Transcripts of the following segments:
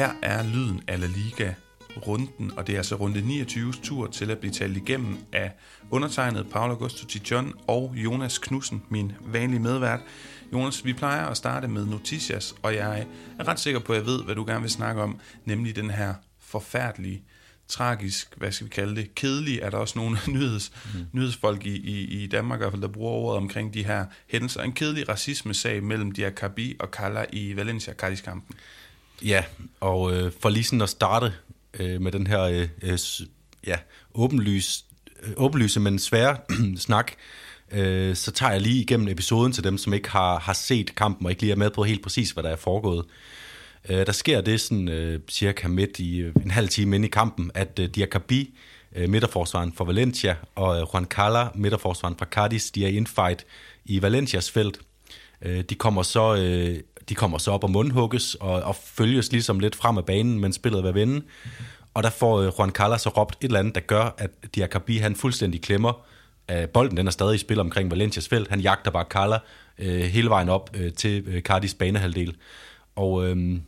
Her er lyden af La Liga runden, og det er altså runde 29 tur til at blive talt igennem af undertegnet Paolo Augusto Tijon og Jonas Knudsen, min vanlige medvært. Jonas, vi plejer at starte med Noticias, og jeg er ret sikker på, at jeg ved, hvad du gerne vil snakke om, nemlig den her forfærdelige, tragisk, hvad skal vi kalde det, kedelig, er der også nogle nyheds, mm. nyhedsfolk i, i, i Danmark, i hvert fald, der bruger ordet omkring de her hændelser. En kedelig racisme-sag mellem Diakabi og Kalla i Valencia Cadiz-kampen. Ja, og øh, for lige sådan at starte øh, med den her øh, øh, ja, åbenlys, øh, åbenlyse, men svære snak, øh, så tager jeg lige igennem episoden til dem, som ikke har, har set kampen og ikke lige er med på helt præcis, hvad der er foregået. Øh, der sker det sådan øh, cirka midt i øh, en halv time inde i kampen, at øh, Diakabi, øh, midterforsvaren for Valencia, og øh, Juan Cala, midterforsvaren fra Cadiz, de er i en fight i Valencias felt. Øh, de kommer så øh, de kommer så op og mundhugges og, og følges ligesom lidt frem af banen, men spillet vil vende. Og der får øh, Juan Carlos så råbt et eller andet, der gør, at Diakabi han fuldstændig klemmer. Øh, bolden den er stadig i spil omkring Valencias felt. Han jagter bare Carla øh, hele vejen op øh, til øh, Cardis banehalvdel. Og øh,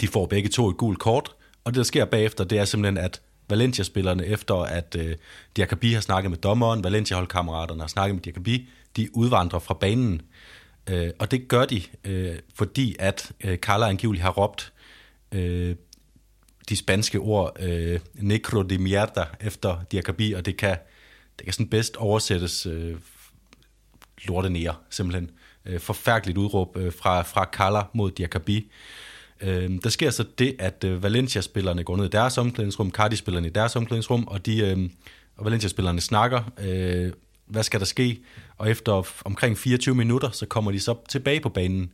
de får begge to et gult kort. Og det, der sker bagefter, det er simpelthen, at Valencia-spillerne, efter at øh, Diakabi har snakket med dommeren, Valencia-holdkammeraterne har snakket med Diakabi, de udvandrer fra banen. Øh, og det gør de, øh, fordi at øh, Carla angiveligt har råbt øh, de spanske ord øh, necro de mierda efter Diakabi, og det kan, det kan sådan bedst oversættes øh, lortenere, simpelthen. Øh, forfærdeligt udråb øh, fra, fra Carla mod Diakabi. Øh, der sker så det, at øh, Valencia-spillerne går ned i deres omklædningsrum, Cardi-spillerne i deres omklædningsrum, og, de, øh, og Valencia-spillerne snakker, øh, hvad skal der ske? Og efter omkring 24 minutter, så kommer de så tilbage på banen.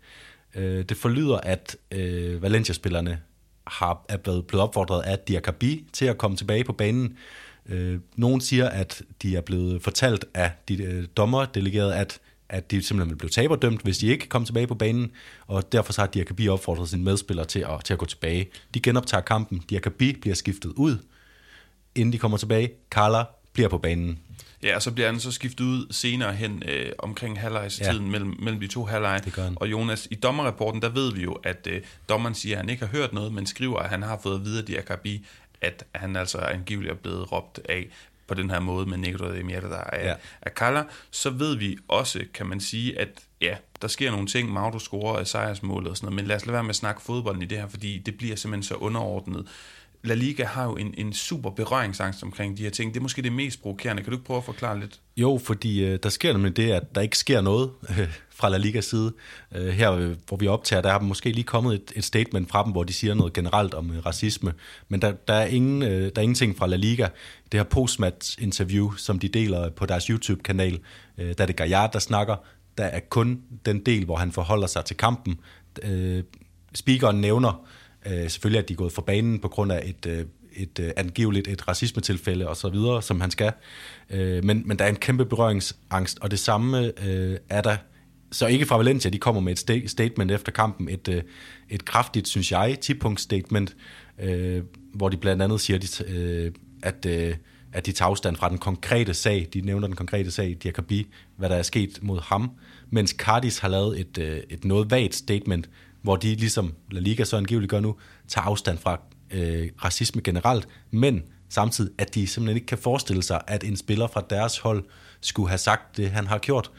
Øh, det forlyder, at øh, Valencia-spillerne har, er blevet, blevet opfordret af Diakabi til at komme tilbage på banen. Øh, nogen siger, at de er blevet fortalt af de øh, dommerdelegerede, at at de simpelthen vil blive taberdømt, hvis de ikke kommer tilbage på banen, og derfor så har Diakabi opfordret sine medspillere til at, til at gå tilbage. De genoptager kampen, Diakabi bliver skiftet ud, inden de kommer tilbage. Carla bliver på banen. Ja, og så bliver han så skiftet ud senere hen øh, omkring halvlejstiden ja. mellem, mellem de to halvleje. Og Jonas, i dommerrapporten, der ved vi jo, at øh, dommeren siger, at han ikke har hørt noget, men skriver, at han har fået videre Diakabi, at han altså angiveligt er blevet råbt af på den her måde med Negro de Mierda af, ja. af Kalla, så ved vi også, kan man sige, at ja, der sker nogle ting, Mauro scorer af sejrsmålet og sådan noget, men lad os lade være med at snakke fodbolden i det her, fordi det bliver simpelthen så underordnet. La Liga har jo en, en super berøringsangst omkring de her ting. Det er måske det mest provokerende. Kan du ikke prøve at forklare lidt? Jo, fordi øh, der sker nemlig det, at der ikke sker noget øh, fra La Ligas side. Øh, her, øh, hvor vi optager, der er måske lige kommet et, et statement fra dem, hvor de siger noget generelt om øh, racisme. Men der, der, er ingen, øh, der er ingenting fra La Liga. Det her postmatch-interview, som de deler øh, på deres YouTube-kanal, øh, der er det Gaillard, der snakker. Der er kun den del, hvor han forholder sig til kampen. Øh, speakeren nævner Øh, selvfølgelig at de gået for banen på grund af et, øh, et øh, angiveligt et racismetilfælde og så videre, som han skal. Øh, men, men der er en kæmpe berøringsangst, og det samme øh, er der så ikke fra Valencia, de kommer med et statement efter kampen, et, øh, et kraftigt, synes jeg, 10-punkt statement, øh, hvor de blandt andet siger, de, øh, at, øh, at de tager afstand fra den konkrete sag, de nævner den konkrete sag, Diakabi, hvad der er sket mod ham, mens Cardis har lavet et, øh, et noget vagt statement, hvor de ligesom La Liga så angiveligt gør nu, tager afstand fra øh, racisme generelt, men samtidig, at de simpelthen ikke kan forestille sig, at en spiller fra deres hold skulle have sagt det, han har gjort.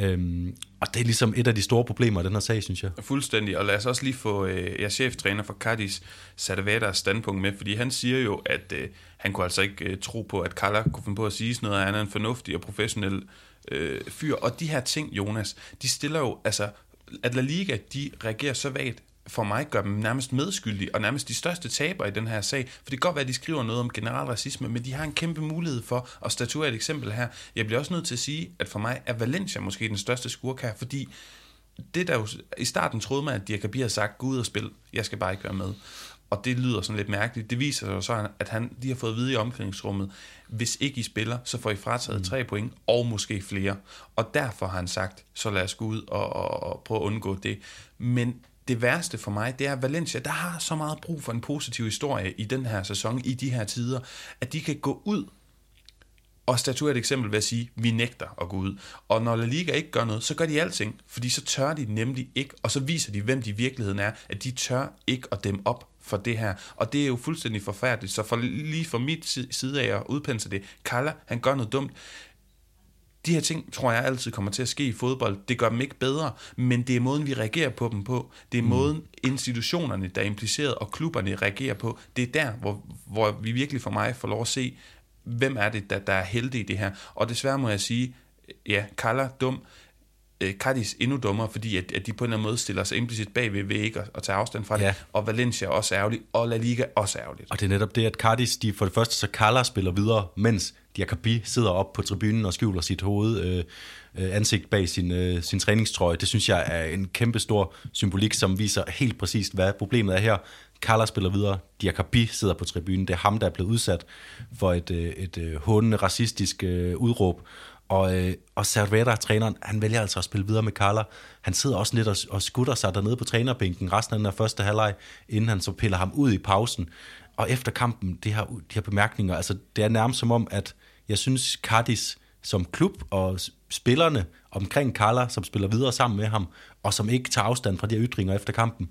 Øhm, og det er ligesom et af de store problemer i den her sag, synes jeg. Fuldstændig, og lad os også lige få øh, jeres cheftræner for Cardis, Sadavadas standpunkt med, fordi han siger jo, at øh, han kunne altså ikke øh, tro på, at Kalla kunne finde på at sige sådan noget, at han er en fornuftig og professionel øh, fyr. Og de her ting, Jonas, de stiller jo altså at La Liga, de reagerer så vagt, for mig gør dem nærmest medskyldige, og nærmest de største taber i den her sag. For det kan godt være, at de skriver noget om general racisme, men de har en kæmpe mulighed for at statuere et eksempel her. Jeg bliver også nødt til at sige, at for mig er Valencia måske den største skurk her, fordi det der jo, i starten troede man, at Diakabi havde sagt, gå ud og spil, jeg skal bare ikke være med. Og det lyder sådan lidt mærkeligt. Det viser sig så, at han, de har fået at vide i omklædningsrummet, hvis ikke I spiller, så får I frataget mm. tre point, og måske flere. Og derfor har han sagt, så lad os gå ud og, og, og prøve at undgå det. Men det værste for mig, det er Valencia, der har så meget brug for en positiv historie i den her sæson, i de her tider, at de kan gå ud og statuere et eksempel ved at sige, vi nægter at gå ud. Og når La Liga ikke gør noget, så gør de alting, fordi så tør de nemlig ikke, og så viser de, hvem de i virkeligheden er, at de tør ikke at dem op for det her. Og det er jo fuldstændig forfærdeligt. Så for, lige fra mit side af at udpensle det, Kalla, han gør noget dumt de her ting, tror jeg altid kommer til at ske i fodbold. Det gør dem ikke bedre, men det er måden, vi reagerer på dem på. Det er mm. måden, institutionerne, der er impliceret, og klubberne reagerer på. Det er der, hvor, hvor vi virkelig for mig får lov at se, hvem er det, der, der er heldig i det her. Og desværre må jeg sige, ja, Kalla dum, øh, Cardis endnu dummere, fordi at, at de på en eller anden måde stiller sig implicit bagved ved ikke at, at tage afstand fra det, ja. og Valencia er også ærgerlig, og La Liga også ærgerligt. Og det er netop det, at Cardis, de for det første, så Kalla spiller videre, mens Diakabi sidder op på tribunen og skjuler sit hoved, øh, øh, ansigt bag sin, øh, sin træningstrøje. Det synes jeg er en kæmpe stor symbolik, som viser helt præcist, hvad problemet er her. Carla spiller videre, Diakabi sidder på tribunen. Det er ham, der er blevet udsat for et, øh, et, håndende racistisk øh, udråb. Og, øh, og Cervera, træneren, han vælger altså at spille videre med Carla. Han sidder også lidt og, og skutter sig dernede på trænerbænken resten af den første halvleg, inden han så piller ham ud i pausen. Og efter kampen, det her, de her bemærkninger, altså det er nærmest som om, at jeg synes, Cardis som klub og spillerne omkring Carla, som spiller videre sammen med ham, og som ikke tager afstand fra de her ytringer efter kampen,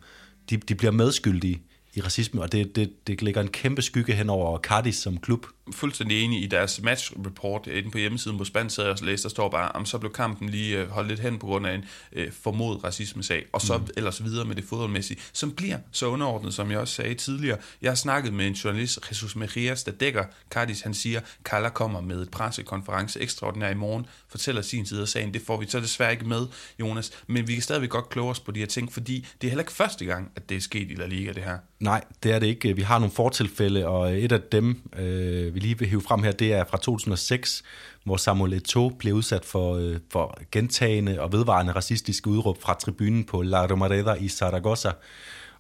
de, de bliver medskyldige i racisme, og det, det, det lægger en kæmpe skygge hen over Cardis som klub fuldstændig enig i deres match report inde på hjemmesiden på Spansk, og læste, der står bare, om så blev kampen lige øh, holdt lidt hen på grund af en øh, formodet racisme-sag, og så mm. ellers videre med det fodboldmæssige, som bliver så underordnet, som jeg også sagde tidligere. Jeg har snakket med en journalist, Jesus Mejias, der dækker Cardis, han siger, Carla kommer med et pressekonference ekstraordinær i morgen, fortæller sin side af sagen, det får vi så desværre ikke med, Jonas, men vi kan stadigvæk godt kloge os på de her ting, fordi det er heller ikke første gang, at det er sket i La Liga, det her. Nej, det er det ikke. Vi har nogle fortilfælde, og et af dem, øh, vi lige vil hive frem her, det er fra 2006, hvor Samuel Eto'o blev udsat for, øh, for gentagende og vedvarende racistiske udråb fra tribunen på La Romareda i Zaragoza.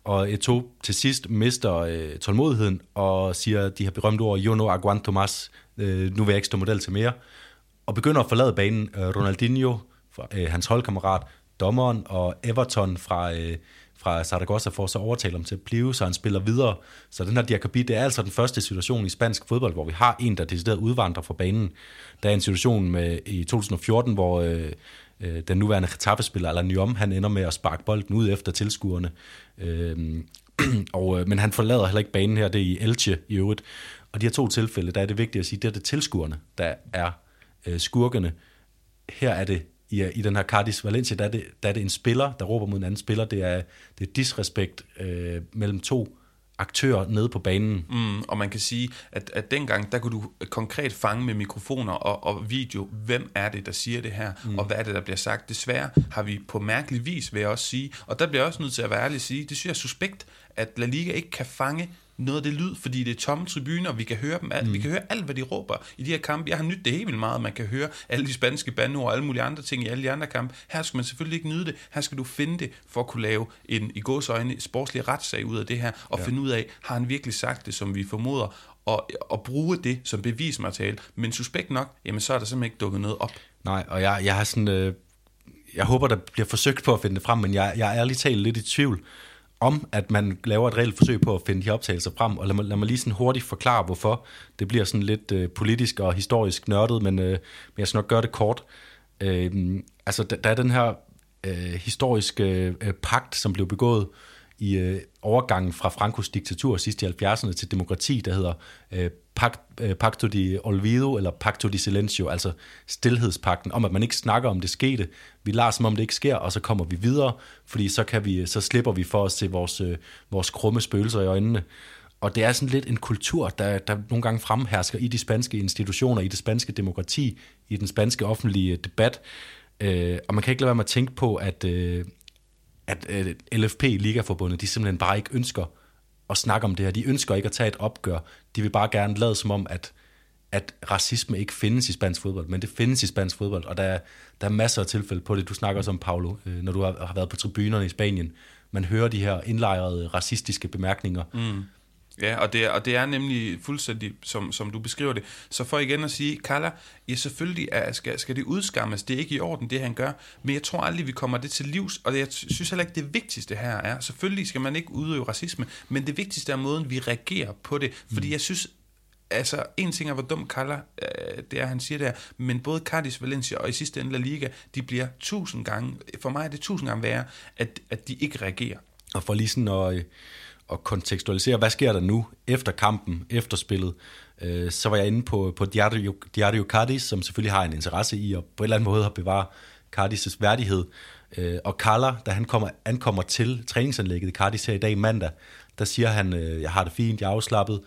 Og Eto'o til sidst mister øh, tålmodigheden og siger de her berømte ord, yo no aguanto más, øh, nu vil jeg ikke stå model til mere, og begynder at forlade banen. Øh, Ronaldinho, øh, hans holdkammerat, dommeren og Everton fra... Øh, fra Zaragoza for så overtale ham til at blive, så han spiller videre. Så den her Diakabi, det er altså den første situation i spansk fodbold, hvor vi har en, der decideret udvandrer fra banen. Der er en situation med, i 2014, hvor øh, øh, den nuværende Getafe-spiller, Alain Nyom, han ender med at sparke bolden ud efter tilskuerne. Øh, og, øh, men han forlader heller ikke banen her, det er i Elche i øvrigt. Og de her to tilfælde, der er det vigtigt at sige, det er det tilskuerne, der er øh, skurkene. Her er det i, i den her Cardis Valencia, der er, det, der er det en spiller, der råber mod en anden spiller. Det er, det er disrespekt øh, mellem to aktører nede på banen. Mm, og man kan sige, at, at dengang, der kunne du konkret fange med mikrofoner og, og video, hvem er det, der siger det her, mm. og hvad er det, der bliver sagt. Desværre har vi på mærkelig vis, vil jeg også sige, og der bliver jeg også nødt til at være ærlig at sige, det synes jeg er suspekt, at La Liga ikke kan fange noget af det lyd, fordi det er tomme tribuner, og vi kan høre dem alt. Mm. Vi kan høre alt, hvad de råber i de her kampe. Jeg har nydt det helt vildt meget. Man kan høre alle de spanske bandord og alle mulige andre ting i alle de andre kampe. Her skal man selvfølgelig ikke nyde det. Her skal du finde det for at kunne lave en i gåsøjne sportslig retssag ud af det her, og ja. finde ud af, har han virkelig sagt det, som vi formoder, og, og bruge det som bevismateriale. Men suspekt nok, jamen så er der simpelthen ikke dukket noget op. Nej, og jeg, jeg har sådan... Øh, jeg håber, der bliver forsøgt på at finde det frem, men jeg, jeg er ærligt talt lidt i tvivl om, at man laver et reelt forsøg på at finde de optagelser frem, og lad mig, lad mig lige sådan hurtigt forklare, hvorfor. Det bliver sådan lidt øh, politisk og historisk nørdet, men, øh, men jeg skal nok gøre det kort. Øh, altså, der, der er den her øh, historiske øh, pagt, som blev begået i øh, overgangen fra Frankos diktatur sidst i 70'erne til demokrati, der hedder øh, Pact, øh, Pacto di Olvido, eller Pacto di Silencio, altså stillhedspakten, om at man ikke snakker om det skete. Vi lader som om det ikke sker, og så kommer vi videre, fordi så, kan vi, så slipper vi for at se vores, øh, vores krumme spøgelser i øjnene. Og det er sådan lidt en kultur, der, der nogle gange fremhersker i de spanske institutioner, i det spanske demokrati, i den spanske offentlige debat. Øh, og man kan ikke lade være med at tænke på, at, øh, at øh, LFP, Ligaforbundet, de simpelthen bare ikke ønsker at snakke om det her. De ønsker ikke at tage et opgør. De vil bare gerne lade som om, at, at racisme ikke findes i spansk fodbold, men det findes i spansk fodbold, og der er, der er masser af tilfælde på det. Du snakker også om, Paulo, øh, når du har, har været på tribunerne i Spanien. Man hører de her indlejrede racistiske bemærkninger. Mm Ja, og det, er, og det er nemlig fuldstændig, som, som du beskriver det. Så for igen at sige, Kalla, ja selvfølgelig er, skal, skal det udskammes, det er ikke i orden, det han gør, men jeg tror aldrig, vi kommer det til livs, og jeg synes heller ikke, det vigtigste her er, selvfølgelig skal man ikke udøve racisme, men det vigtigste er måden, vi reagerer på det, fordi mm. jeg synes, altså, en ting er, hvor dum Kalla, øh, det er, han siger der, men både Cardis, Valencia og i sidste ende La Liga, de bliver tusind gange, for mig er det tusind gange værre, at, at de ikke reagerer. Og for lige sådan at at kontekstualisere, hvad sker der nu efter kampen, efter spillet, øh, så var jeg inde på, på Diario, Diario Cardis, som selvfølgelig har en interesse i at på en eller anden måde at bevare Cardis' værdighed. Øh, og Carla, da han kommer, ankommer til træningsanlægget i Cardis her i dag mandag, der siger han, øh, jeg har det fint, jeg er afslappet.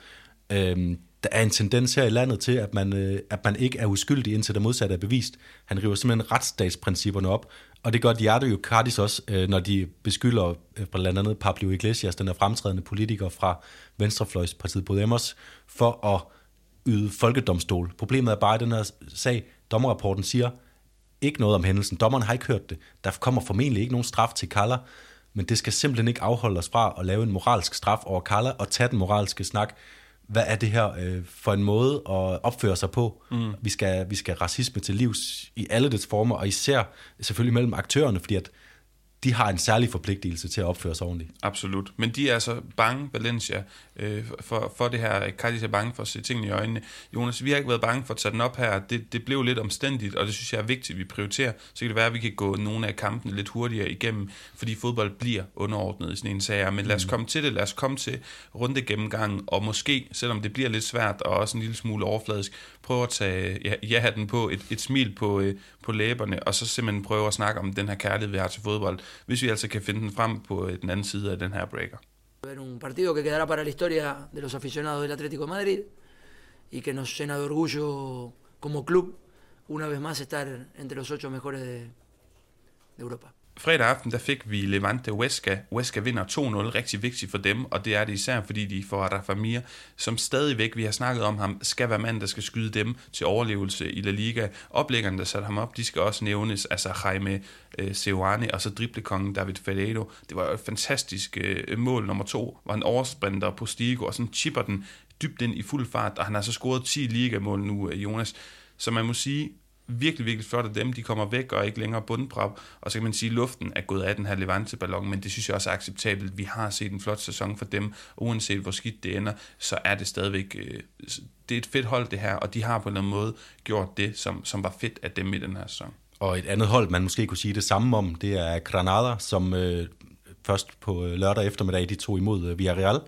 Øh, der er en tendens her i landet til, at man, øh, at man ikke er uskyldig, indtil det modsatte er bevist. Han river simpelthen retsstatsprincipperne op, og det gør Diardo jo Cardis også, øh, når de beskylder øh, blandt andet Pablo Iglesias, den er fremtrædende politiker fra Venstrefløjspartiet Podemos, for at yde folkedomstol. Problemet er bare, at den her sag, dommerrapporten siger ikke noget om hændelsen. Dommeren har ikke hørt det. Der kommer formentlig ikke nogen straf til Kalla, men det skal simpelthen ikke afholde os fra at lave en moralsk straf over Kalla og tage den moralske snak hvad er det her øh, for en måde at opføre sig på? Mm. Vi, skal, vi skal racisme til livs i alle dets former, og især selvfølgelig mellem aktørerne, fordi at de har en særlig forpligtelse til at opføre sig ordentligt. Absolut. Men de er altså bange, Valencia, øh, for, for det her. Cardis er bange for at se tingene i øjnene. Jonas, vi har ikke været bange for at tage den op her. Det, det blev lidt omstændigt, og det synes jeg er vigtigt, at vi prioriterer. Så kan det være, at vi kan gå nogle af kampene lidt hurtigere igennem, fordi fodbold bliver underordnet i sådan en sag. Men lad os mm. komme til det. Lad os komme til runde gennemgangen, og måske, selvom det bliver lidt svært og også en lille smule overfladisk, prøve at tage ja, ja-hatten på, et, et smil på, øh, på læberne, og så simpelthen prøve at snakke om den her kærlighed, vi har til fodbold, hvis vi altså kan finde den frem på øh, den anden side af den her breaker. Un partido que quedará para la historia de los aficionados del Atlético de Madrid y que nos llena de orgullo como club una vez más estar entre los ocho mejores de, de Europa. Fredag aften, der fik vi Levante Huesca. Huesca vinder 2-0, rigtig vigtigt for dem, og det er det især, fordi de får Rafa Mir, som stadigvæk, vi har snakket om ham, skal være mand, der skal skyde dem til overlevelse i La Liga. Oplæggerne, der satte ham op, de skal også nævnes, altså Jaime øh, Seuane, og så driblekongen David Ferreiro. Det var et fantastisk øh, mål nummer to, var en oversprinter på Stigo, og sådan chipper den dybt ind i fuld fart, og han har så scoret 10 ligamål nu, øh, Jonas. Så man må sige, virkelig, virkelig flot af dem. De kommer væk og er ikke længere bundprop. Og så kan man sige, at luften er gået af den her Levante-ballon, men det synes jeg også er acceptabelt. Vi har set en flot sæson for dem, uanset hvor skidt det ender, så er det stadigvæk... Øh, det er et fedt hold, det her, og de har på en eller anden måde gjort det, som, som var fedt af dem i den her sæson. Og et andet hold, man måske kunne sige det samme om, det er Granada, som øh, først på øh, lørdag eftermiddag, de tog imod øh, Villarreal.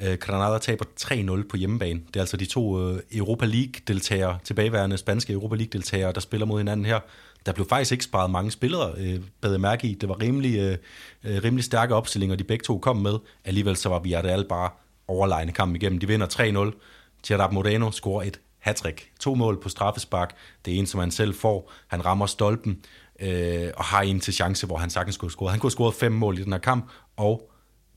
Øh, Granada taber 3-0 på hjemmebane. Det er altså de to øh, Europa League-deltagere, tilbageværende spanske Europa League-deltagere, der spiller mod hinanden her. Der blev faktisk ikke sparet mange spillere, øh, bad jeg mærke i. Det var rimelig, øh, øh rimelig stærke opstillinger, de begge to kom med. Alligevel så var Villarreal bare overlegne kamp igennem. De vinder 3-0. Gerard Moreno scorer et hattrick. To mål på straffespark. Det er en, som han selv får. Han rammer stolpen øh, og har en til chance, hvor han sagtens skulle have scoret. Han kunne have scoret fem mål i den her kamp, og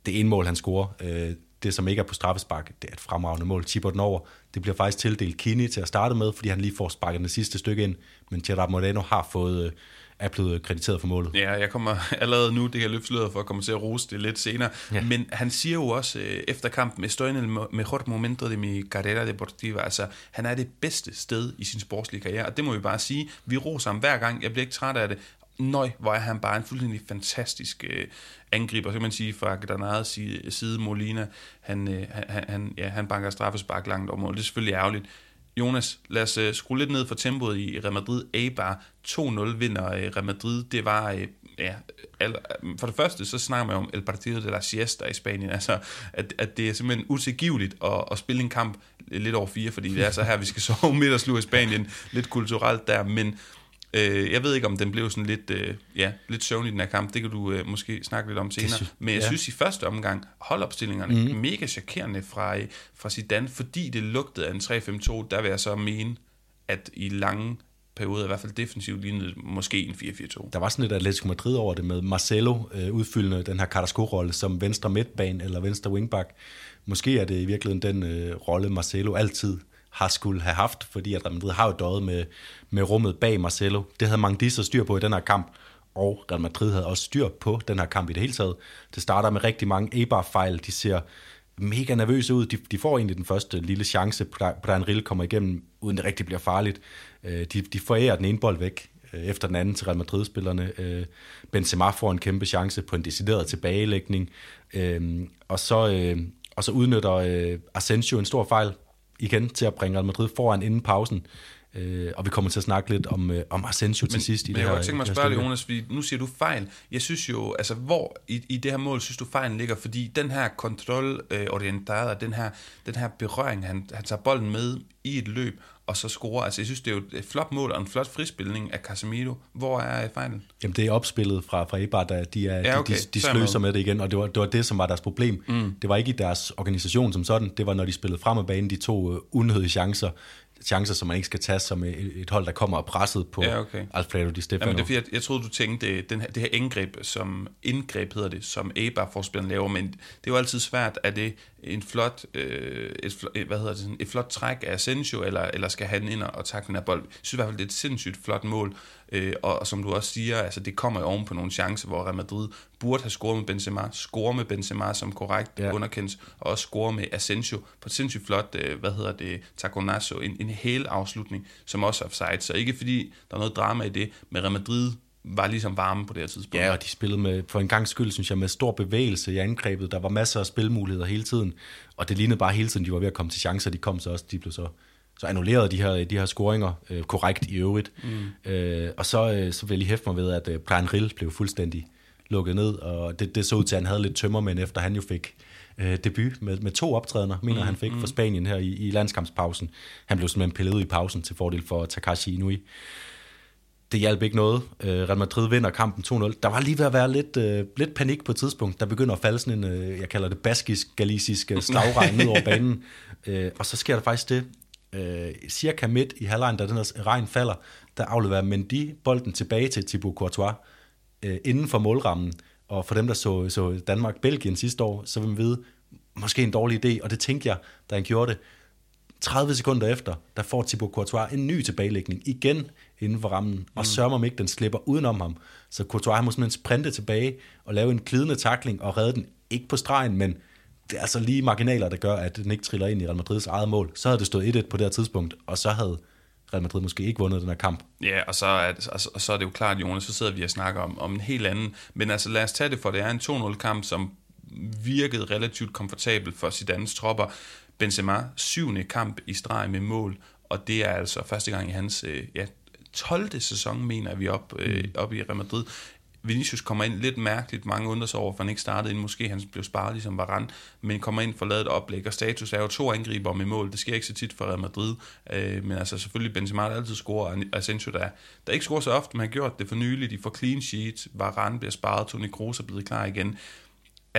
det ene mål, han scorer, øh, det, som ikke er på straffespark, det er et fremragende mål. Chipper den over. Det bliver faktisk tildelt Kini til at starte med, fordi han lige får sparket det sidste stykke ind. Men Gerard Moreno har fået øh, er blevet krediteret for målet. Ja, jeg kommer allerede nu, det kan løfte for at komme til at rose det lidt senere. Ja. Men han siger jo også øh, efter kampen, estoy en el mejor momento de mi carrera deportiva. Altså, han er det bedste sted i sin sportslige karriere, og det må vi bare sige. Vi roser ham hver gang. Jeg bliver ikke træt af det nøj, hvor er han bare en fuldstændig fantastisk øh, angriber, så kan man sige, fra Granadas side, Molina, han, øh, han, han, ja, han banker straffespark langt over mål. Det er selvfølgelig ærgerligt. Jonas, lad os øh, skrue lidt ned for tempoet i Real Madrid. A-bar 2-0 vinder øh, Real Madrid. Det var, øh, ja, al, øh, for det første, så snakker man om El Partido de la Siesta i Spanien, altså, at, at det er simpelthen utilgiveligt at, at spille en kamp lidt over fire, fordi det er så her, vi skal sove midt og sluge i Spanien, lidt kulturelt der, men Øh, jeg ved ikke, om den blev sådan lidt, øh, ja, lidt søvnig, den her kamp. Det kan du øh, måske snakke lidt om senere. Men jeg ja. synes i første omgang, holdopstillingerne mm. mega chokerende fra, øh, fra Zidane, fordi det lugtede af en 3-5-2. Der vil jeg så mene, at i lange perioder, i hvert fald defensivt, lignede måske en 4-4-2. Der var sådan et Atletico Madrid over det med Marcelo øh, udfyldende den her Carrasco-rolle som venstre midtbane eller venstre wingback. Måske er det i virkeligheden den øh, rolle, Marcelo altid har skulle have haft, fordi at Real Madrid har jo døjet med, med rummet bag Marcelo. Det havde Mangdi så styr på i den her kamp, og Real Madrid havde også styr på den her kamp i det hele taget. Det starter med rigtig mange Eibar-fejl. De ser mega nervøse ud. De, de får egentlig den første lille chance, Brian Rille kommer igennem, uden det rigtig bliver farligt. Øh, de, de forærer den ene bold væk øh, efter den anden til Real Madrid-spillerne. Øh, Benzema får en kæmpe chance på en decideret tilbagelægning. Og så, og så udnytter Asensio en stor fejl igen til at bringe Real Madrid foran inden pausen. Øh, og vi kommer til at snakke lidt om, øh, om Asensio til sidst. I men det jeg her, godt tænke mig at spørge dig. Jonas, fordi nu siger du fejl. Jeg synes jo, altså hvor i, i det her mål synes du fejlen ligger? Fordi den her kontrolorienterede, den her, den her berøring, han, han tager bolden med i et løb, og så scorer. Altså jeg synes, det er jo et flot mål og en flot frispilning af Casemiro. Hvor er fejlen? Jamen det er opspillet fra, fra Eibar, der de, er, Ja, okay. de, de, de er sløser med. det igen, og det var, det var det, som var deres problem. Mm. Det var ikke i deres organisation som sådan, det var når de spillede frem af banen, de to øh, unødige chancer, chancer, som man ikke skal tage som et, et hold, der kommer og presset på Ja, okay. Alfredo Di Stefano. Jamen, det er jeg, jeg troede, du tænkte, den her, det her indgreb, som indgreb hedder det, som Eibar-forspilleren laver, men det er jo altid svært, er det en flot, øh, et, hvad hedder det, sådan, et flot træk af Asensio, eller, eller skal han ind og, og takke den her bold? Jeg synes i hvert fald, det er et sindssygt flot mål, øh, og, og som du også siger, altså, det kommer jo oven på nogle chancer, hvor Real Madrid burde have scoret med Benzema, score med Benzema, som korrekt Ja. underkendes, og også score med Asensio på et sindssygt flot, øh, hvad hedder det, taconazo, en, en hel afslutning, som også er offside, så ikke fordi der er noget drama i det, men Real Madrid var ligesom varme på det her tidspunkt. Ja, og de spillede med, for en gang skyld, synes jeg, med stor bevægelse i angrebet. Der var masser af spilmuligheder hele tiden, og det lignede bare hele tiden, de var ved at komme til chancer. De kom så også, de blev så, så annulleret de her, de her scoringer, øh, korrekt i øvrigt. Mm. Øh, og så, øh, så vil jeg lige hæfte mig ved, at øh, Brian Rill blev fuldstændig lukket ned, og det, det så ud til, at han havde lidt tømmermænd, efter han jo fik øh, debut med, med to optrædener, mener mm, han fik for Spanien her i, i landskampspausen. Han blev simpelthen pillet ud i pausen til fordel for Takashi Inui det hjalp ikke noget. Øh, Real Madrid vinder kampen 2-0. Der var lige ved at være lidt, øh, lidt panik på et tidspunkt. Der begynder at falde sådan en, øh, jeg kalder det baskisk-galisisk øh, slagregn ned over banen. Øh, og så sker der faktisk det, øh, cirka midt i halvlejen, da den her regn falder, der afleverer Mendy bolden tilbage til Thibaut Courtois øh, inden for målrammen. Og for dem, der så, så Danmark-Belgien sidste år, så vil man vide, måske en dårlig idé, og det tænkte jeg, da han gjorde det. 30 sekunder efter, der får Thibaut Courtois en ny tilbagelægning igen inden for rammen, og sørger om ikke, den slipper udenom ham. Så Courtois han må simpelthen sprinte tilbage og lave en glidende takling og redde den, ikke på stregen, men det er altså lige marginaler, der gør, at den ikke triller ind i Real Madrids eget mål. Så havde det stået 1-1 på det her tidspunkt, og så havde Real Madrid måske ikke vundet den her kamp. Ja, og så, er det, og så- er det jo klart, Jonas, så sidder vi og snakker om, om en helt anden. Men altså lad os tage det for, det er en 2-0-kamp, som virkede relativt komfortabel for Zidanes tropper. Benzema, syvende kamp i streg med mål, og det er altså første gang i hans øh, ja, 12. sæson, mener vi, op, øh, op i Real Madrid. Vinicius kommer ind lidt mærkeligt, mange undrer sig over, for han ikke startede ind. Måske han blev sparet ligesom Varane, men kommer ind for lavet et oplæg, og status er jo to angriber med mål. Det sker ikke så tit for Real Madrid, øh, men altså selvfølgelig Benzema, der altid scorer, og Asensio, der, der ikke scorer så ofte, men har gjort det for nylig. De får clean sheet, Varane bliver sparet, Toni Kroos er blevet klar igen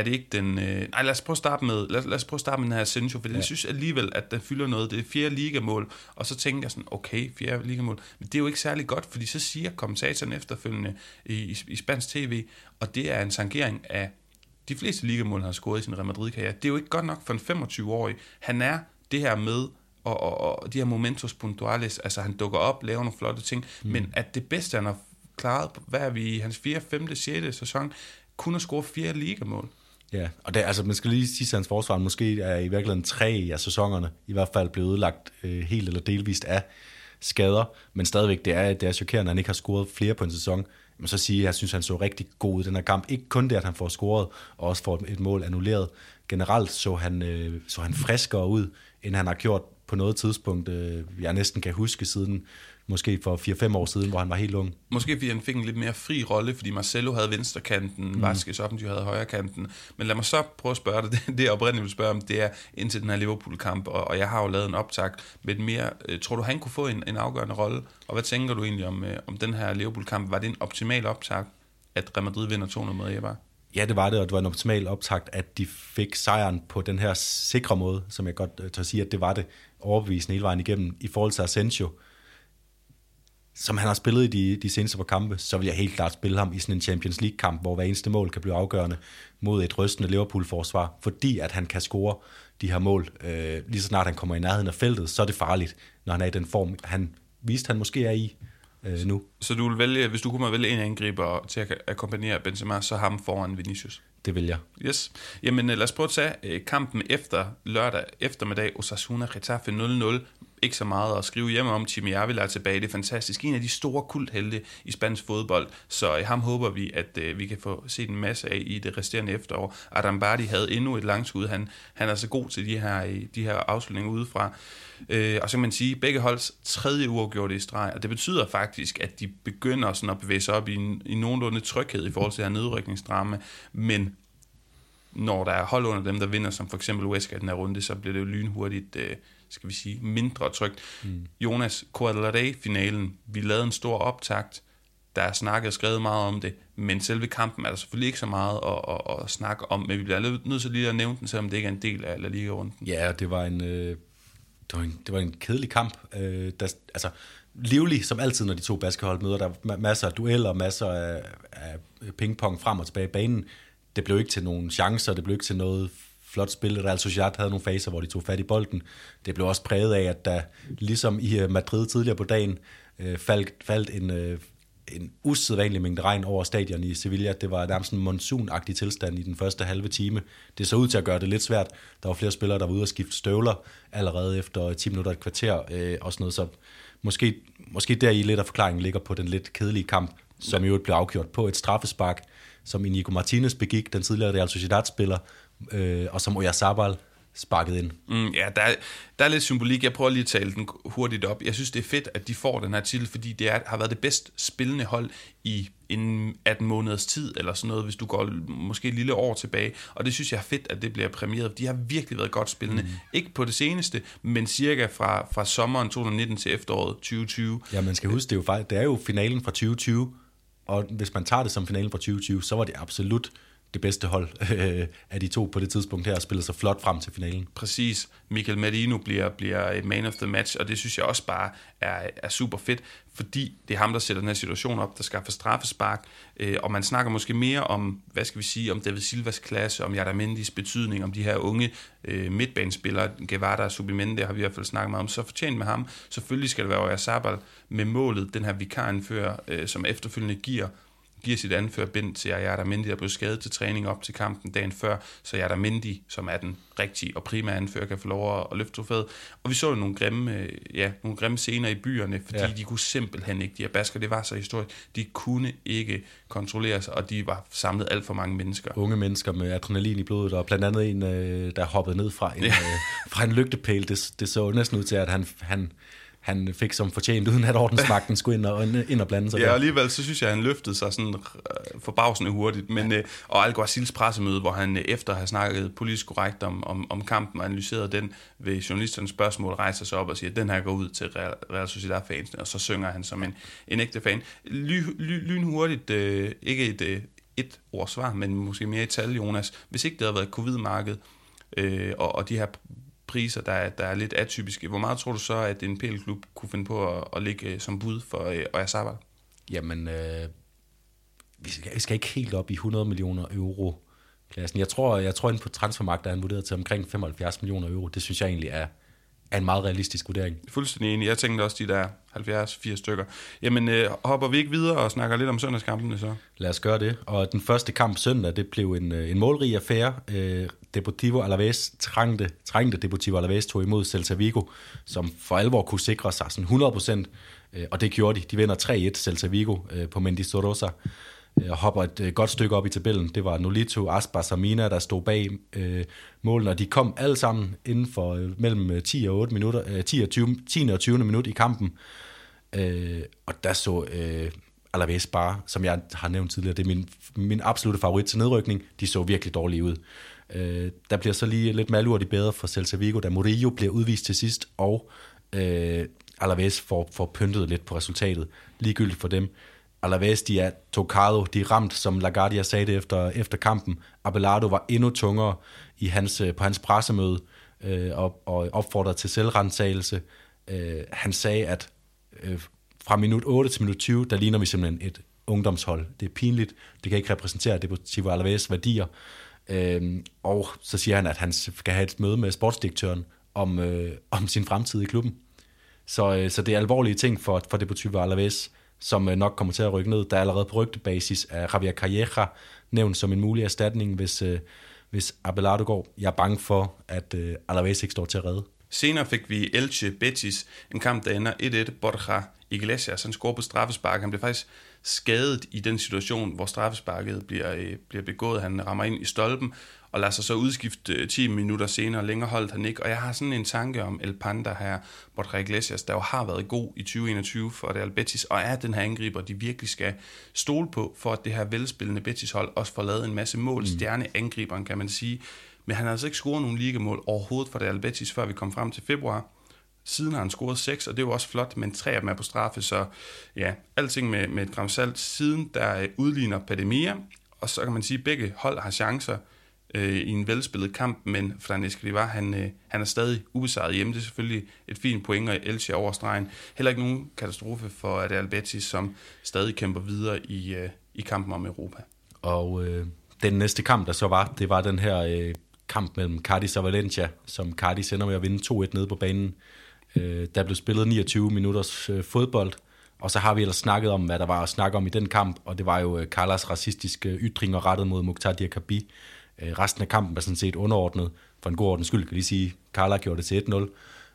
er det ikke den... Øh, nej, lad os prøve at starte med, lad, lad os prøve at starte med den her Asensio, for ja. jeg synes alligevel, at den fylder noget. Det er fjerde ligamål, og så tænker jeg sådan, okay, fjerde ligamål, men det er jo ikke særlig godt, fordi så siger kommentatoren efterfølgende i, i, i spansk tv, og det er en sangering af de fleste ligamål, han har scoret i sin Real Madrid-karriere. Det er jo ikke godt nok for en 25-årig. Han er det her med, og, og, og de her momentos puntuales, altså han dukker op, laver nogle flotte ting, mm. men at det bedste, han har klaret, hvad er vi i hans 4., 5., 6. sæson, kun at score fire ligamål. Ja, og det, altså, man skal lige sige, at hans forsvar måske er i virkeligheden tre af sæsonerne i hvert fald blevet ødelagt øh, helt eller delvist af skader, men stadigvæk det er, det er chokerende, at han ikke har scoret flere på en sæson. Men så sige, at jeg synes, han så rigtig god i den her kamp. Ikke kun det, at han får scoret, og også får et mål annulleret. Generelt så han, øh, så han friskere ud, end han har gjort på noget tidspunkt, øh, jeg næsten kan huske siden, måske for 4-5 år siden, hvor han var helt ung. Måske fordi han fik en lidt mere fri rolle, fordi Marcelo havde venstrekanten, mm. Vasquez offensiv havde højrekanten. Men lad mig så prøve at spørge dig, det, det jeg oprindeligt vil spørge om, det er indtil den her Liverpool-kamp, og, og jeg har jo lavet en optag med mere, øh, tror du han kunne få en, en afgørende rolle? Og hvad tænker du egentlig om, øh, om den her Liverpool-kamp? Var det en optimal optag, at Real Madrid vinder 200 mod Eibar? Ja, det var det, og det var en optimal optakt, at de fik sejren på den her sikre måde, som jeg godt øh, tør sige, at det var det overbevisende hele vejen igennem. I forhold til Asensio, som han har spillet i de, de seneste par kampe, så vil jeg helt klart spille ham i sådan en Champions League-kamp, hvor hver eneste mål kan blive afgørende mod et rystende Liverpool-forsvar, fordi at han kan score de her mål. Øh, lige så snart han kommer i nærheden af feltet, så er det farligt, når han er i den form, han viste, han måske er i øh, nu. Så du vil vælge, hvis du kunne vælge en angriber til at akkompagnere Benzema, så ham foran Vinicius? Det vil jeg. Yes. Jamen lad os prøve at tage øh, kampen efter lørdag eftermiddag, Osasuna Getafe 0-0 ikke så meget at skrive hjem om. Jimmy Avila er tilbage, det er fantastisk. En af de store kulthelte i spansk fodbold, så øh, ham håber vi, at øh, vi kan få set en masse af i det resterende efterår. Adam Bardi havde endnu et langskud. Han, han er så god til de her, øh, de her afslutninger udefra. Øh, og så kan man sige, at begge holds tredje uafgjorte i streg, og det betyder faktisk, at de begynder sådan at bevæge sig op i, i nogenlunde tryghed i forhold til her nedrykningsdrama, men når der er hold under dem, der vinder, som for eksempel Huesca i den her runde, så bliver det jo lynhurtigt, øh, skal vi sige, mindre trygt. Mm. Jonas, Coadalare-finalen, vi lavede en stor optakt, der er snakket og skrevet meget om det, men selve kampen er der selvfølgelig ikke så meget at, at, at snakke om, men vi bliver nødt til lige at nævne den, selvom det ikke er en del af La Liga-runden. Ja, det var en, øh, det var en, det var en kedelig kamp. Øh, der, altså, livlig som altid, når de to baskehold møder. Der er masser af dueller, masser af, af pingpong frem og tilbage i banen. Det blev ikke til nogen chancer, det blev ikke til noget flot spil. Real Sociedad havde nogle faser, hvor de tog fat i bolden. Det blev også præget af, at der ligesom i øh, Madrid tidligere på dagen øh, faldt, faldt en, øh, en usædvanlig mængde regn over stadion i Sevilla. Det var nærmest en monsunagtig tilstand i den første halve time. Det så ud til at gøre det lidt svært. Der var flere spillere, der var ude og skifte støvler allerede efter 10 minutter et kvarter øh, og sådan noget. Så måske, måske der i lidt af forklaringen ligger på den lidt kedelige kamp, som jo blev afgjort på et straffespark, som Inigo Martinez begik, den tidligere Real Sociedad-spiller, øh, og som Oyarzabal sparket ind. Mm, ja, der er, der er lidt symbolik. Jeg prøver lige at tale den hurtigt op. Jeg synes, det er fedt, at de får den her titel, fordi det er, har været det bedst spillende hold i en 18 måneders tid, eller sådan noget, hvis du går måske et lille år tilbage. Og det synes jeg er fedt, at det bliver præmieret. De har virkelig været godt spillende. Mm. Ikke på det seneste, men cirka fra, fra sommeren 2019 til efteråret 2020. Ja, man skal huske, det er jo, faktisk, det er jo finalen fra 2020, og hvis man tager det som finalen fra 2020, så var det absolut det bedste hold øh, af de to på det tidspunkt her, og spillede sig flot frem til finalen. Præcis. Michael Merino bliver, bliver man of the match, og det synes jeg også bare er, er super fedt, fordi det er ham, der sætter den her situation op, der skaffer straffespark, øh, og man snakker måske mere om, hvad skal vi sige, om David Silvas klasse, om Jardamendis betydning, om de her unge øh, midtbanespillere, Guevara og Subimente, har vi i hvert fald snakket meget om, så fortjent med ham. Selvfølgelig skal det være Sabal med målet, den her vikaranfører, øh, som efterfølgende giver giver sit anførbind til Ayada Mendy, der blev skadet til træning op til kampen dagen før, så Ayada Mendy, som er den rigtige og primære anfører, kan få lov at løfte trofæet. Og vi så jo nogle grimme, øh, ja, nogle grimme scener i byerne, fordi ja. de kunne simpelthen ikke, de her basker, det var så historisk, de kunne ikke kontrollere sig, og de var samlet alt for mange mennesker. Unge mennesker med adrenalin i blodet, og blandt andet en, øh, der hoppede ned fra en, ja. Øh, fra en lygtepæl. Det, det så næsten ud til, at han, han han fik som fortjent, uden at ordensmagten skulle ind og, ind og blande sig. Ja, og alligevel så synes jeg, at han løftede sig sådan øh, forbavsende hurtigt. Men, ja. øh, og Alguacils pressemøde, hvor han øh, efter at have snakket politisk korrekt om, om, om kampen og analyseret den ved journalisternes spørgsmål, rejser sig op og siger, at den her går ud til Real Sociedad-fansene, og så synger han som en, en ægte fan. Ly, ly, lynhurtigt, øh, ikke et, øh, et ord svar, men måske mere et tal, Jonas. Hvis ikke det havde været covid-marked, øh, og, og de her priser, der er, der er lidt atypiske. Hvor meget tror du så, at en PL-klub kunne finde på at, at ligge øh, som bud for øh, Oyarzabal? Jamen, øh, vi, skal, vi skal ikke helt op i 100 millioner euro klassen. Jeg tror, jeg tror, at på transfermarkedet er han vurderet til omkring 75 millioner euro. Det synes jeg egentlig er, er en meget realistisk vurdering. Fuldstændig enig. Jeg tænkte også, de der 70-80 stykker. Jamen, øh, hopper vi ikke videre og snakker lidt om søndagskampene så? Lad os gøre det. Og den første kamp søndag, det blev en, øh, en målrig affære. Øh, Deportivo Alaves trængte, trængte Deportivo Alaves tog imod Celta Vigo, som for alvor kunne sikre sig sådan 100%, øh, og det gjorde de. De vinder 3-1 Celta Vigo øh, på Mendizorosa og hopper et øh, godt stykke op i tabellen. Det var Nolito, Aspas og Mina, der stod bag øh, målene, og de kom alle sammen inden for øh, mellem øh, 10 og 8 minutter, øh, 10 og 20, 10 og 20 minut i kampen. Øh, og der så øh, Alaves bare, som jeg har nævnt tidligere, det er min, min absolute favorit til nedrykning. De så virkelig dårlige ud. Øh, der bliver så lige lidt malurt i bedre for Celta Vigo, da Murillo bliver udvist til sidst, og øh, Alaves får, får pyntet lidt på resultatet. Ligegyldigt for dem. Alaves, de er tocado, de er ramt, som Lagardia sagde det efter, efter kampen. Abelardo var endnu tungere i hans, øh, på hans pressemøde øh, og, og opfordrede til selvrensagelse. Øh, han sagde, at øh, fra minut 8 til minut 20, der ligner vi simpelthen et ungdomshold. Det er pinligt, det kan ikke repræsentere Deportivo Alaves værdier. Øh, og så siger han, at han skal have et møde med sportsdirektøren om, øh, om sin fremtid i klubben. Så, øh, så det er alvorlige ting for, for Deportivo Alaves, som øh, nok kommer til at rykke ned. Der er allerede på rygtebasis af Javier Calleja nævnt som en mulig erstatning, hvis, øh, hvis Abelardo går. Jeg er bange for, at øh, Alaves ikke står til at redde. Senere fik vi Elche Betis, en kamp, der ender 1-1. Borja Iglesias, han scorer på straffespark. Han blev faktisk skadet i den situation, hvor straffesparket bliver, bliver begået. Han rammer ind i stolpen og lader sig så udskifte 10 øh, minutter senere. Længere holdt han ikke. Og jeg har sådan en tanke om El Panda her, Borja Iglesias, der jo har været god i 2021 for Real Betis, og er den her angriber, de virkelig skal stole på, for at det her velspillende Betis-hold også får lavet en masse mål. Mm. Stjerneangriberen, kan man sige. Men han har altså ikke scoret nogen ligamål overhovedet for Real Betis, før vi kom frem til februar. Siden har han scoret 6, og det er jo også flot, men tre af dem er på straffe, så ja, alting med, med et gram salt. Siden der udligner Pademia, og så kan man sige, at begge hold har chancer øh, i en velspillet kamp, men Fran Escrivá, han, øh, han er stadig ubesejret hjemme. Det er selvfølgelig et fint point, og Elche over stregen. Heller ikke nogen katastrofe for Real Betis, som stadig kæmper videre i, øh, i kampen om Europa. Og øh, den næste kamp, der så var, det var den her øh, kamp mellem Cardis og Valencia, som Cardis ender med at vinde 2-1 nede på banen. Øh, der blev spillet 29 minutters øh, fodbold, og så har vi ellers snakket om, hvad der var at snakke om i den kamp, og det var jo øh, Carlas racistiske ytringer rettet mod Mukhtar Diakabi. Øh, resten af kampen er sådan set underordnet. For en god ordens skyld kan lige sige, Carla gjorde det til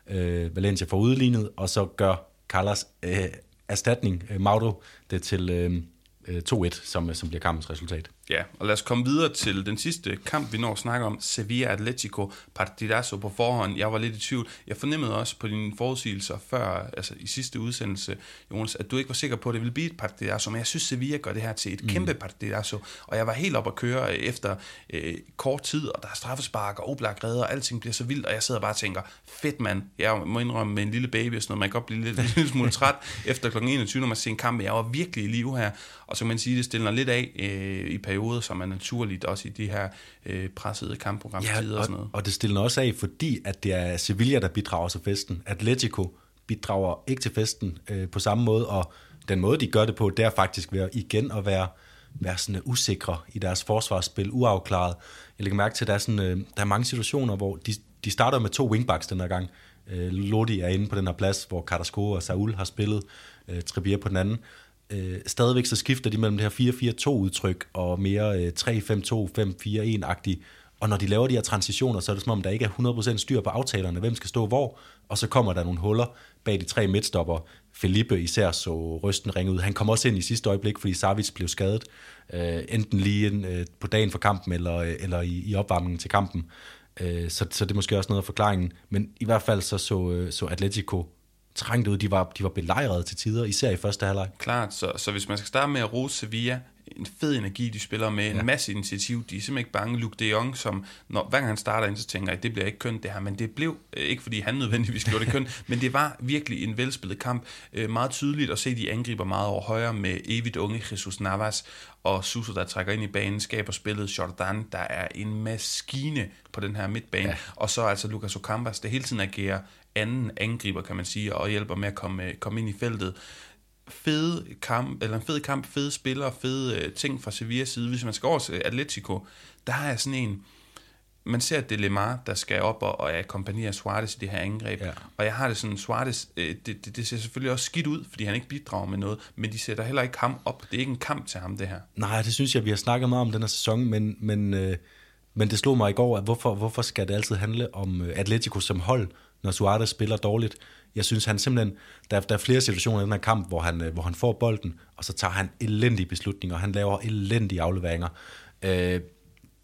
1-0. Øh, Valencia får udlignet, og så gør Carlas øh, erstatning, øh, Mauro, det til øh, øh 2-1, som, som bliver kampens resultat. Ja, og lad os komme videre til den sidste kamp, vi når at snakke om. Sevilla Atletico Partidazo på forhånd. Jeg var lidt i tvivl. Jeg fornemmede også på dine forudsigelser før, altså i sidste udsendelse, Jonas, at du ikke var sikker på, at det ville blive et Partidazo, men jeg synes, Sevilla gør det her til et mm. kæmpe Partidazo, og jeg var helt op at køre efter øh, kort tid, og der er straffespark og Oblak redder, og alting bliver så vildt, og jeg sidder bare og tænker, fedt mand, jeg må indrømme med en lille baby og sådan noget, man kan godt blive lidt, lidt smule træt efter kl. 21, når man ser en kamp, jeg var virkelig i live her, og så kan man sige, det stiller lidt af øh, i perioder, som er naturligt også i de her øh, pressede kampprogramtider ja, og, og sådan noget. Og det stiller også af, fordi at det er Sevilla, der bidrager til festen. Atletico bidrager ikke til festen øh, på samme måde, og den måde, de gør det på, det er faktisk ved at igen at være, være sådan usikre i deres forsvarsspil, uafklaret. Jeg lægger mærke til, at der er, sådan, øh, der er mange situationer, hvor de, de starter med to wingbacks den her gang. Øh, Lodi er inde på den her plads, hvor Carrasco og Saul har spillet, øh, Trippier på den anden øh, stadigvæk så skifter de mellem det her 4-4-2 udtryk og mere øh, 3-5-2-5-4-1-agtigt. Og når de laver de her transitioner, så er det som om, der ikke er 100% styr på aftalerne, hvem skal stå hvor, og så kommer der nogle huller bag de tre midtstopper. Felipe især så rysten ringe ud. Han kom også ind i sidste øjeblik, fordi Savic blev skadet, øh, enten lige ind, øh, på dagen for kampen, eller, øh, eller i, i opvarmningen til kampen. Øh, så, så det er måske også noget af forklaringen. Men i hvert fald så, så, øh, så Atletico trængt ud. De var, de var belejret til tider, især i første halvleg. Klart, så, så hvis man skal starte med at rose Sevilla, en fed energi, de spiller med, en ja. masse initiativ. De er simpelthen ikke bange. Luke de Jong, som når, hver gang han starter ind, så tænker jeg, det bliver ikke kønt det her, men det blev, øh, ikke fordi han nødvendigvis gjorde det kønt, men det var virkelig en velspillet kamp. Øh, meget tydeligt at se, de angriber meget over højre med evigt unge Jesus Navas, og Suso, der trækker ind i banen, skaber spillet Jordan, der er en maskine på den her midtbane, ja. og så altså Lucas Ocampos, der hele tiden agerer anden angriber, kan man sige, og hjælper med at komme, komme ind i feltet. Fede kamp, eller en fed kamp, fede spillere, fede uh, ting fra Sevillas side. Hvis man skal over til Atletico, der er sådan en, man ser, at det er Lemar, der skal op og, og akkompagnere Suarez i det her angreb. Ja. Og jeg har det sådan, Suarez, øh, det, det, det ser selvfølgelig også skidt ud, fordi han ikke bidrager med noget, men de sætter heller ikke ham op. Det er ikke en kamp til ham, det her. Nej, det synes jeg, vi har snakket meget om den her sæson, men, men, øh, men det slog mig i går, at hvorfor, hvorfor skal det altid handle om øh, Atletico som hold? Når Suarez spiller dårligt. Jeg synes, han simpelthen, der, der er flere situationer i den her kamp, hvor han, øh, hvor han får bolden, og så tager han elendige beslutninger, han laver elendige afleveringer. Øh,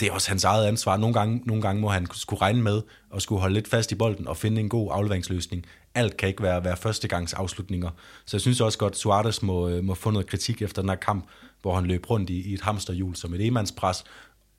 det er også hans eget ansvar. Nogle gange, nogle gange må han skulle regne med at skulle holde lidt fast i bolden og finde en god afleveringsløsning. Alt kan ikke være, være førstegangs afslutninger. Så jeg synes også godt, at Suarez må, øh, må få noget kritik efter den her kamp, hvor han løb rundt i, i et hamsterhjul som et emandspres,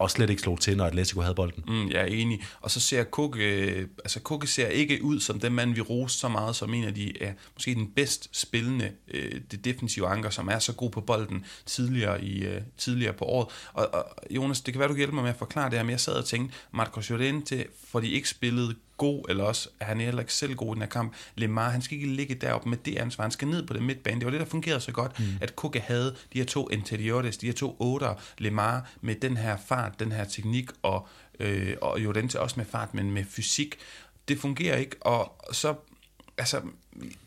og slet ikke slog til, når Atletico havde bolden. Mm, jeg er enig. Og så ser Kukke, øh, altså Kukke ser ikke ud som den mand, vi roste så meget, som en af de er måske den bedst spillende, øh, det defensive anker, som er så god på bolden tidligere, i, øh, tidligere på året. Og, og Jonas, det kan være, du kan hjælpe mig med at forklare det her, men jeg sad og tænkte, Marco Llorente, for de ikke spillede god, eller også er han heller ikke selv god i den her kamp. Lemar, han skal ikke ligge deroppe med det ansvar, han skal ned på den midtbane. Det var det, der fungerede så godt, mm. at Kukke havde de her to interiores, de her to otter, Lemar med den her fart, den her teknik, og, øh, og til også med fart, men med fysik. Det fungerer ikke, og så, altså,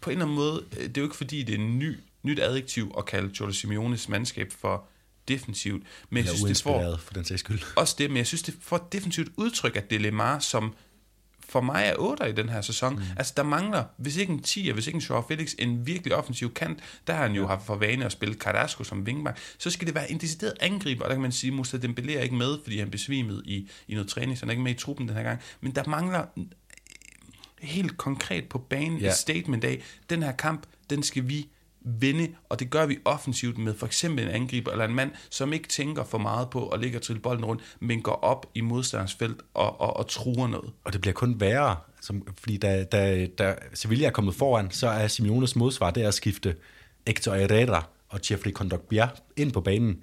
på en eller anden måde, øh, det er jo ikke fordi, det er en ny, nyt adjektiv at kalde Cholo Simeones mandskab for defensivt. Men jeg synes, det får, for den sags skyld. Også det, men jeg synes, det får defensivt udtryk, at det er Lemar, som for mig er 8 i den her sæson. Mm. Altså, der mangler, hvis ikke en 10, hvis ikke en Shaw Felix, en virkelig offensiv kant, der har han jo haft for vane at spille Carrasco som vingbak, så skal det være en decideret angriber, og der kan man sige, at Musa Dembélé er ikke med, fordi han besvimede i, i noget træning, så han er ikke med i truppen den her gang. Men der mangler helt konkret på banen ja. et statement af, den her kamp, den skal vi vinde, og det gør vi offensivt med for eksempel en angriber eller en mand, som ikke tænker for meget på at ligge og trille bolden rundt, men går op i modstanders felt og, og, og truer noget. Og det bliver kun værre, som, fordi da, da, da Sevilla er kommet foran, så er Simeones modsvar, det er at skifte Hector Herrera og Jeffrey Kondogbia ind på banen.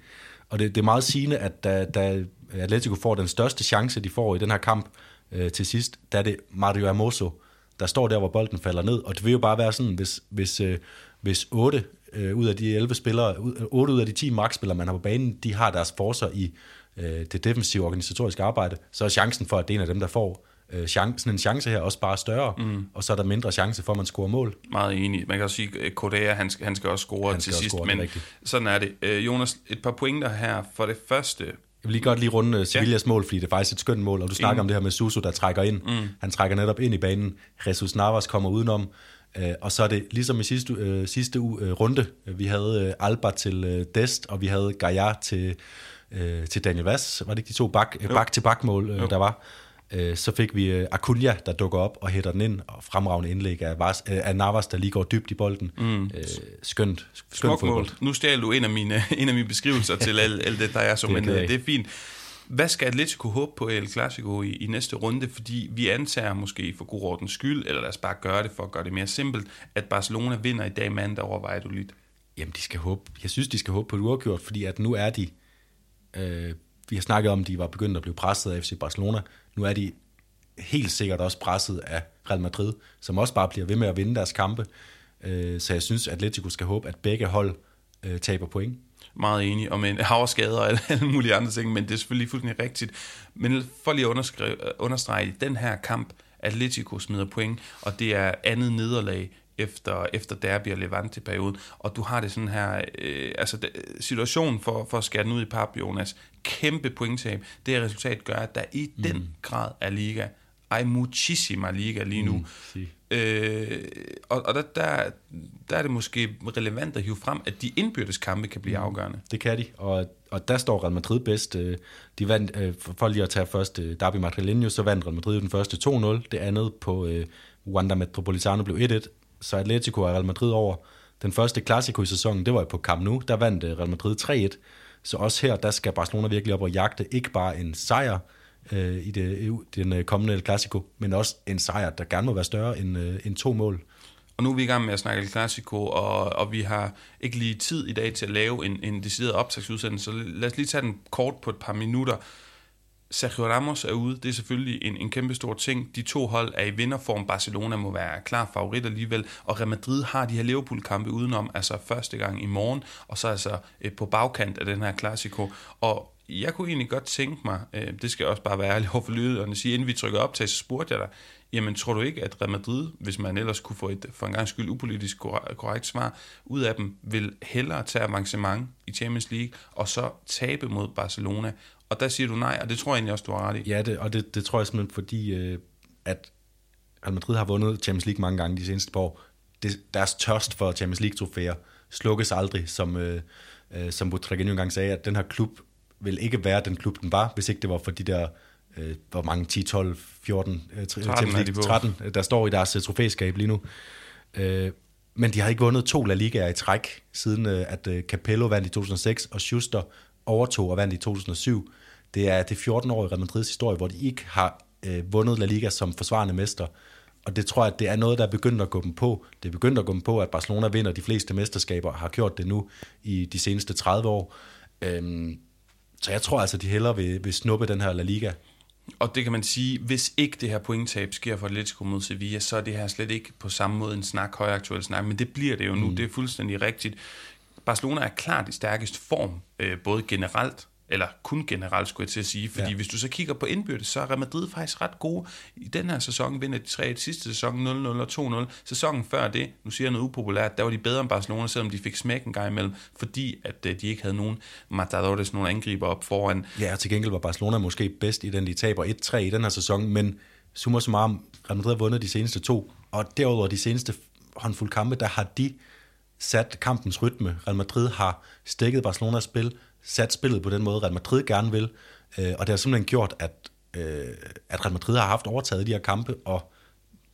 Og det, det er meget sigende, at da, da Atletico får den største chance, de får i den her kamp øh, til sidst, der er det Mario Amoso, der står der, hvor bolden falder ned. Og det vil jo bare være sådan, hvis, hvis, øh, hvis 8 øh, ud af de 11 spillere, 8 ud af de 10 markspillere, man har på banen, de har deres forser i øh, det defensive organisatoriske arbejde, så er chancen for, at det er en af dem, der får øh, chancen, en chance her også bare større, mm. og så er der mindre chance for, at man scorer mål. Meget enig. Man kan også sige, at Kodea, han skal, han skal også score han til sidst, score, men sådan er det. Øh, Jonas, et par pointer her. For det første, jeg vil lige godt lige runde øh, Sevillas ja. mål, fordi det er faktisk et skønt mål, og du snakker mm. om det her med Suso, der trækker ind. Mm. Han trækker netop ind i banen. Jesus Navas kommer udenom. Øh, og så er det ligesom i sidste, øh, sidste uge, øh, runde. Vi havde øh, Alba til øh, Dest, og vi havde Gaia til, øh, til Daniel Vass. Var det ikke de to bak, bak til bakmål, øh, der var? Øh, så fik vi øh, Acuna, der dukker op og hætter den ind, og fremragende indlæg af, Vars, øh, af Navas, der lige går dybt i bolden. Mm. skønt, skønt fodbold. Nu stjal du en af mine, en af mine beskrivelser til alt, alt det, der er så, men det er fint. Hvad skal Atletico håbe på El Clasico i, i næste runde? Fordi vi antager måske for god ordens skyld, eller lad os bare gøre det for at gøre det mere simpelt, at Barcelona vinder i dag mandag over Valladolid. Jamen, de skal håbe. Jeg synes, de skal håbe på et uafgjort, fordi at nu er de... Øh, vi har snakket om, at de var begyndt at blive presset af FC Barcelona. Nu er de helt sikkert også presset af Real Madrid, som også bare bliver ved med at vinde deres kampe. Øh, så jeg synes, at Atletico skal håbe, at begge hold øh, taber point. Meget enig, og med havreskader og alle mulige andre ting, men det er selvfølgelig fuldstændig rigtigt. Men for lige at understrege, den her kamp, Atletico smider point, og det er andet nederlag efter, efter derby og Levante-perioden, og du har det sådan her, øh, altså det, situationen for, for at skære den ud i pap, Jonas, kæmpe pointtab, det resultat gør, at der i mm. den grad er liga, ej muchísima liga lige nu. Mm, si. øh, og og der, der, der er det måske relevant at hive frem, at de indbyrdes kampe kan blive mm. afgørende. Det kan de, og, og der står Real Madrid bedst. Øh, de vandt, øh, for lige at tage først øh, Derby Madrileño, så vandt Real Madrid den første 2-0, det andet på Wanda Metropolitano blev 1-1, så Atletico og Real Madrid over. Den første Clasico i sæsonen, det var på Camp Nou, der vandt Real Madrid 3-1, så også her, der skal Barcelona virkelig op og jagte ikke bare en sejr, øh, i det, den øh, kommende Clasico, men også en sejr, der gerne må være større end, øh, end to mål. Og nu er vi i gang med at snakke El Clasico, og, og vi har ikke lige tid i dag til at lave en, en decideret optagsudsendelse, så lad os lige tage den kort på et par minutter. Sergio Ramos er ude, det er selvfølgelig en, en kæmpe stor ting. De to hold er i vinderform. Barcelona må være klar favorit alligevel, og Real Madrid har de her Liverpool-kampe udenom, altså første gang i morgen, og så altså øh, på bagkant af den her Clasico. Og jeg kunne egentlig godt tænke mig, øh, det skal også bare være ærlig over for lyderne, sige, inden vi trykker op til, så spurgte jeg dig, jamen tror du ikke, at Real Madrid, hvis man ellers kunne få et for en gang skyld upolitisk korrekt svar ud af dem, vil hellere tage avancement i Champions League, og så tabe mod Barcelona? Og der siger du nej, og det tror jeg egentlig også, du har ret i. Ja, det, og det, det tror jeg simpelthen, fordi øh, at Real Madrid har vundet Champions League mange gange de seneste par år. Det, deres tørst for Champions League-trofæer slukkes aldrig, som, øh, øh, som Butragueño engang sagde, at den her klub vil ikke være den klub, den var, hvis ikke det var for de der, øh, hvor mange, 10, 12, 14, øh, 13, 13, der står i deres øh, trofæskab lige nu. Øh, men de har ikke vundet to La Ligaer i træk, siden øh, at øh, Capello vandt i 2006, og Schuster overtog og vandt i 2007. Det er det 14 år i Real Madrids historie, hvor de ikke har øh, vundet La Liga som forsvarende mester. Og det tror jeg, at det er noget, der er begyndt at gå dem på. Det er begyndt at gå dem på, at Barcelona vinder de fleste mesterskaber, og har gjort det nu i de seneste 30 år. Øhm, så jeg tror altså, de hellere vil, vil snuppe den her La Liga. Og det kan man sige, hvis ikke det her pointtab sker for Atletico mod Sevilla, så er det her slet ikke på samme måde en snak, højaktuel snak, men det bliver det jo nu, mm. det er fuldstændig rigtigt. Barcelona er klart i stærkest form, øh, både generelt eller kun generelt skulle jeg til at sige, fordi ja. hvis du så kigger på indbyrdes, så er Real Madrid faktisk ret gode. I den her sæson vinder de tre, sidste sæson 0-0 og 2-0. Sæsonen før det, nu siger jeg noget upopulært, der var de bedre end Barcelona, selvom de fik smæk en gang imellem, fordi at øh, de ikke havde nogen Matadores, nogen angriber op foran. Ja, og til gengæld var Barcelona måske bedst i den, de taber 1-3 i den her sæson, men summa summarum, Real Madrid har vundet de seneste to, og derudover de seneste håndfuld kampe, der har de sat kampens rytme. Real Madrid har stikket Barcelonas spil, sat spillet på den måde, Real Madrid gerne vil, øh, og det har simpelthen gjort, at, øh, at Real Madrid har haft overtaget de her kampe, og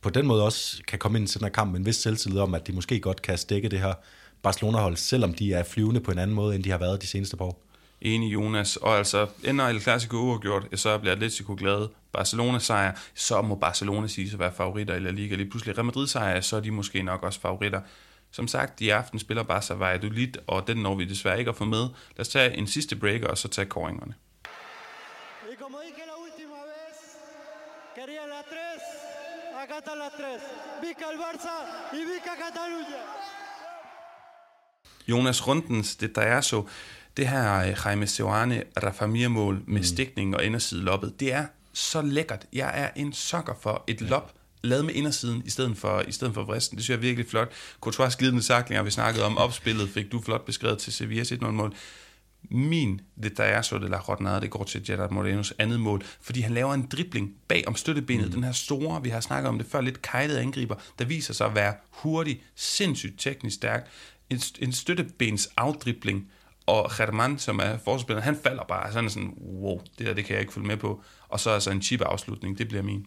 på den måde også kan komme ind i den her kamp med en vis selvtillid om, at de måske godt kan stikke det her Barcelona-hold, selvom de er flyvende på en anden måde, end de har været de seneste par år. Enig, Jonas. Og altså, ender El Clasico uafgjort, så bliver Atletico glade. Barcelona sejr, så må Barcelona sige at være favoritter i La Liga. Lige pludselig Real Madrid sejr, så er de måske nok også favoritter. Som sagt, i aften spiller Barca Valladolid, og den når vi desværre ikke at få med. Lad os tage en sidste breaker, og så tage koringerne. Y como dije la última vez, quería la 3, acá está la 3. Vica el Barça y Vica Catalunya. Jonas Rundens, det der er så, det her øh, Jaime Seoane Rafa mål med mm. stikning og inderside loppet, det er så lækkert. Jeg er en sokker for et lop, lavet med indersiden i stedet for, i stedet for vristen. Det synes jeg er virkelig flot. Courtois glidende saklinger, vi snakkede om opspillet, fik du flot beskrevet til Sevillas 1-0 mål. Min det der er så det la Rodnada, det går til Gerard Morenos andet mål, fordi han laver en dribling bag om støttebenet. Mm. Den her store, vi har snakket om det før, lidt kejlede angriber, der viser sig at være hurtig, sindssygt teknisk stærk. En, en støttebens afdribling, og German, som er forsvarsspiller, han falder bare sådan sådan, wow, det der, det kan jeg ikke følge med på. Og så altså en chip afslutning, det bliver min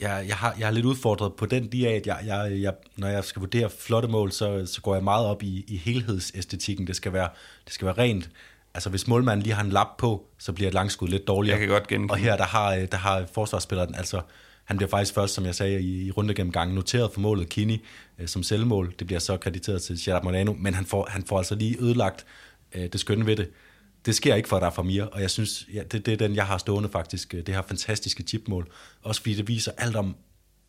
jeg, jeg, har, jeg har lidt udfordret på den de at jeg, jeg, jeg, når jeg skal vurdere flotte mål, så, så går jeg meget op i, i helhedsæstetikken. Det skal, være, det skal være rent. Altså hvis målmanden lige har en lap på, så bliver et langskud lidt dårligere. Jeg kan godt genkende. Og her der har, der har forsvarsspilleren, altså han bliver faktisk først, som jeg sagde i, i rundegennemgangen, noteret for målet Kini øh, som selvmål. Det bliver så krediteret til Gerard Morano, men han får, han får altså lige ødelagt øh, det skønne ved det det sker ikke for dig for mere, og jeg synes, ja, det, det er den, jeg har stående faktisk, øh, det her fantastiske chipmål. Også fordi det viser alt om,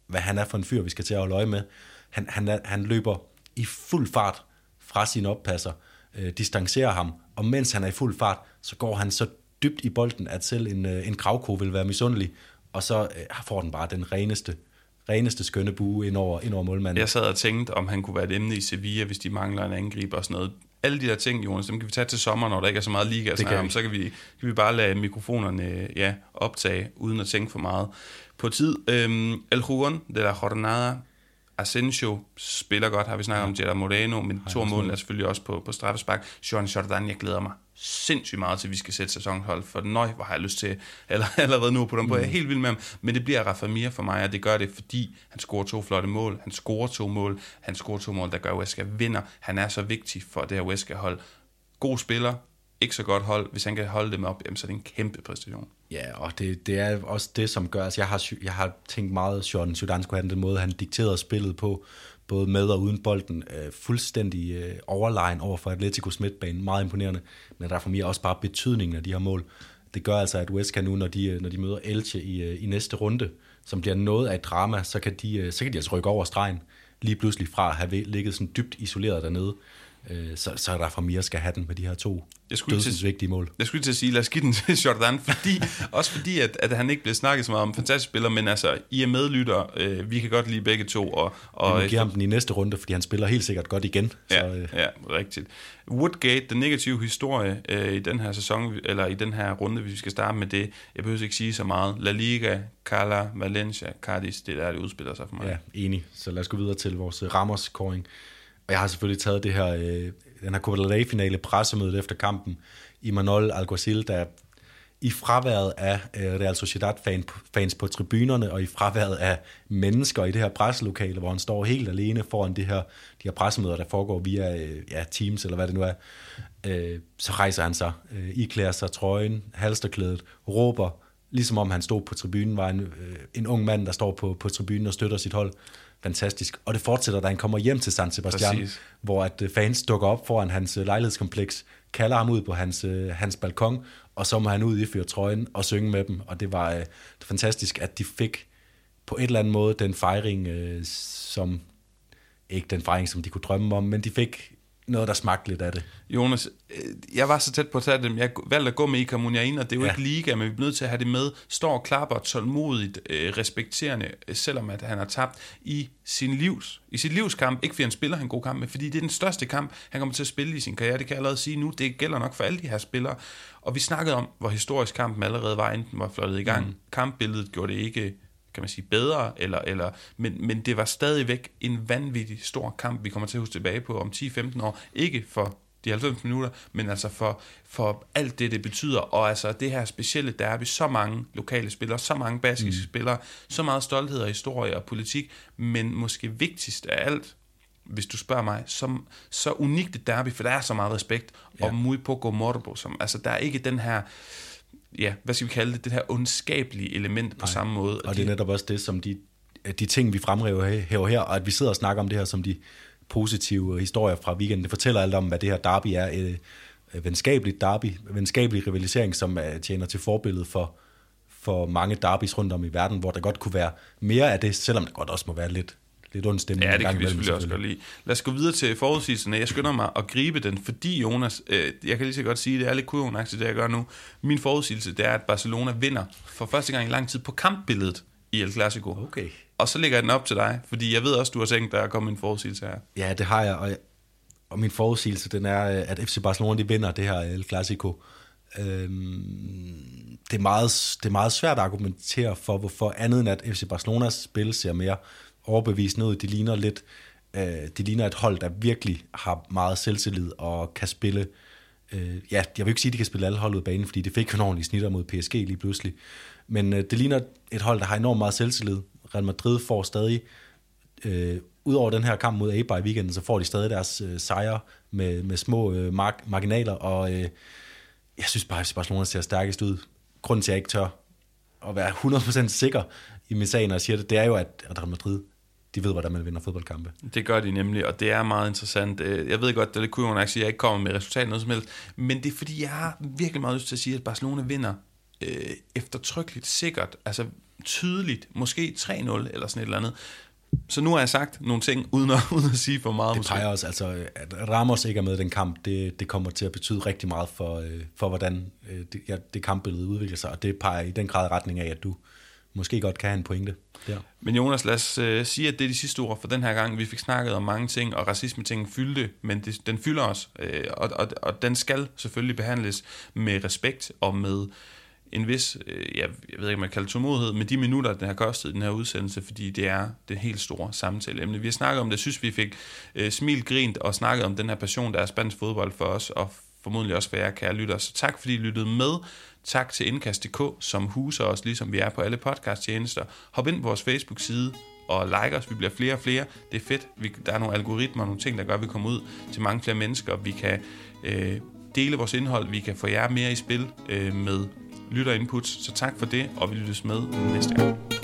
hvad han er for en fyr, vi skal til at holde øje med. Han, han, han løber i fuld fart fra sin oppasser, øh, distancerer ham, og mens han er i fuld fart, så går han så dybt i bolden, at selv en, øh, en gravko vil være misundelig, og så øh, får den bare den reneste, reneste skønne bue ind over, ind over målmanden. Jeg sad og tænkte, om han kunne være et emne i Sevilla, hvis de mangler en angriber og sådan noget alle de der ting, Jonas, dem kan vi tage til sommer, når der ikke er så meget liga at snakke om. Så kan vi, kan vi bare lade mikrofonerne ja, optage, uden at tænke for meget på tid. Øhm, El Jugon de la Jornada, Asensio spiller godt, har vi snakket ja. om Gerard Moreno, men to mål er selvfølgelig også på, på straffespark. Joan Jordan, jeg glæder mig sindssygt meget til, at vi skal sætte sæsonhold, for nøj, hvor har jeg lyst til, eller allerede nu på dem på, jeg er mm. helt vild med ham, men det bliver Rafa Mir for mig, og det gør det, fordi han scorer to flotte mål, han scorer to mål, han scorer to mål, der gør, at Weska vinder, han er så vigtig for det her Weska-hold. God spiller, ikke så godt hold, hvis han kan holde dem op, jamen, så er det en kæmpe præstation. Ja, og det, det er også det, som gør, altså jeg har, jeg har tænkt meget, at Jordan Sudan skulle have den måde, han dikterede spillet på, både med og uden bolden, øh, fuldstændig øh, overlegen over for Atletico's midtbane, meget imponerende, men der er for mig også bare betydningen af de her mål. Det gør altså, at West nu, når de, øh, når de møder Elche i, øh, i næste runde, som bliver noget af et drama, så kan de, øh, så kan de altså rykke over stregen, lige pludselig fra at have ligget sådan dybt isoleret dernede øh, så, så er der for mere skal have den med de her to jeg skulle til, vigtige mål. Jeg skulle til at sige, lad os give den til Jordan, fordi, også fordi, at, at han ikke bliver snakket så meget om fantastisk spiller, men altså, I er medlytter, øh, vi kan godt lide begge to. Og, og vi give ham den i næste runde, fordi han spiller helt sikkert godt igen. Ja, så, øh. ja rigtigt. Woodgate, den negative historie øh, i den her sæson, eller i den her runde, hvis vi skal starte med det, jeg behøver ikke sige så meget. La Liga, Cala, Valencia, Cardis, det er der, det udspiller sig for mig. Ja, enig. Så lad os gå videre til vores Ramos-scoring. Og jeg har selvfølgelig taget det her, øh, den her Copa del Rey-finale pressemødet efter kampen. I Manol Alguacil, der i fraværet af øh, Real Sociedad-fans på tribunerne, og i fraværet af mennesker i det her presselokale, hvor han står helt alene foran det her, de her pressemøder, der foregår via øh, ja, Teams, eller hvad det nu er, øh, så rejser han sig, øh, iklæder sig trøjen, halsterklædet, råber, ligesom om han stod på tribunen, var en, øh, en ung mand, der står på, på tribunen og støtter sit hold fantastisk. Og det fortsætter, da han kommer hjem til San Sebastian, Præcis. hvor at øh, fans dukker op foran hans øh, lejlighedskompleks, kalder ham ud på hans, øh, hans balkon, og så må han ud i fyre trøjen og synge med dem. Og det var, var fantastisk, at de fik på et eller andet måde den fejring, som ikke den fejring, som de kunne drømme om, men de fik noget, der smagte lidt af det. Jonas, øh, jeg var så tæt på at tage dem. Jeg valgte at gå med i ind, og det er jo ja. ikke liga, men vi er nødt til at have det med. Står og klapper tålmodigt, øh, respekterende, øh, selvom at han har tabt i sin livs, i sit livskamp. Ikke fordi han spiller en god kamp, men fordi det er den største kamp, han kommer til at spille i sin karriere. Det kan jeg allerede sige nu. Det gælder nok for alle de her spillere. Og vi snakkede om, hvor historisk kampen allerede var, inden den var flottet i gang. Mm. Kampbilledet gjorde det ikke kan man sige, bedre, eller, eller, men, men det var stadigvæk en vanvittig stor kamp, vi kommer til at huske tilbage på om 10-15 år. Ikke for de 90 minutter, men altså for, for alt det, det betyder, og altså det her specielle derby, så mange lokale spillere, så mange baskiske mm. spillere, så meget stolthed og historie og politik, men måske vigtigst af alt, hvis du spørger mig, som, så unikt et derby, for der er så meget respekt, ja. og muy poco morbo, som, altså der er ikke den her, ja, hvad skal vi kalde det, det her ondskabelige element på Nej. samme måde. Og, og det er netop også det, som de, de ting, vi fremhæver her, og at vi sidder og snakker om det her som de positive historier fra weekenden. Det fortæller alt om, hvad det her derby er. Et venskabeligt derby, venskabelig rivalisering, som uh, tjener til forbillede for, for mange derbys rundt om i verden, hvor der godt kunne være mere af det, selvom der godt også må være lidt, lidt ond stemning. Ja, det kan vi selvfølgelig også godt lide. Lad os gå videre til forudsigelserne. Jeg skynder mig at gribe den, fordi Jonas, øh, jeg kan lige så godt sige, det er lidt kujonagtigt, det jeg gør nu. Min forudsigelse, det er, at Barcelona vinder for første gang i lang tid på kampbilledet i El Clasico. Okay. Og så lægger jeg den op til dig, fordi jeg ved også, du har tænkt dig at komme en forudsigelse her. Ja, det har jeg, og, og min forudsigelse, den er, at FC Barcelona de vinder det her El Clasico. Øhm, det, er meget, det er meget svært at argumentere for, hvorfor andet end at FC Barcelonas spil ser mere overbevisende ud. De ligner lidt, øh, de ligner et hold, der virkelig har meget selvtillid og kan spille øh, ja, jeg vil ikke sige, at de kan spille alle hold ud af banen, fordi det fik en ordentlig snitter mod PSG lige pludselig. Men øh, det ligner et hold, der har enormt meget selvtillid. Real Madrid får stadig, øh, udover den her kamp mod Eibar i weekenden, så får de stadig deres øh, sejre med, med små øh, mark- marginaler, og øh, jeg synes bare, at Barcelona ser stærkest ud. Grunden til, at jeg ikke tør at være 100% sikker i min sag, når jeg siger det, det er jo, at Real Madrid de ved, hvordan man vinder fodboldkampe. Det gør de nemlig, og det er meget interessant. Øh, jeg ved godt, det er lidt kurven, at jeg ikke kommer med resultat noget som helst, men det er fordi, jeg har virkelig meget lyst til at sige, at Barcelona vinder øh, eftertrykkeligt, sikkert, altså tydeligt, måske 3-0 eller sådan et eller andet. Så nu har jeg sagt nogle ting, uden at, uden at sige for meget. Det peger også, altså, at Ramos ikke er med i den kamp, det, det kommer til at betyde rigtig meget for, øh, for hvordan øh, det, ja, det kampbillede udvikler sig, og det peger i den grad retning af, at du måske godt kan have en pointe. Der. Men Jonas, lad os øh, sige, at det er de sidste ord for den her gang. Vi fik snakket om mange ting, og racisme-ting fyldte, men det, den fylder os, øh, og, og, og den skal selvfølgelig behandles med respekt og med en vis, øh, jeg, jeg ved ikke, om man kalder tålmodighed, med de minutter, den har kostet den her udsendelse, fordi det er det helt store samtaleemne. Vi har snakket om det, synes vi fik øh, smilt, grint og snakket om den her passion, der er spansk fodbold for os, og formodentlig også for jer, kære lytter. Så tak, fordi I lyttede med. Tak til Indkast.dk, som huser os, ligesom vi er på alle podcasttjenester. Hop ind på vores Facebook-side og like os. Vi bliver flere og flere. Det er fedt. Vi, der er nogle algoritmer og nogle ting, der gør, at vi kommer ud til mange flere mennesker. Vi kan øh, dele vores indhold. Vi kan få jer mere i spil øh, med lytterinput. Så tak for det, og vi lyttes med næste gang.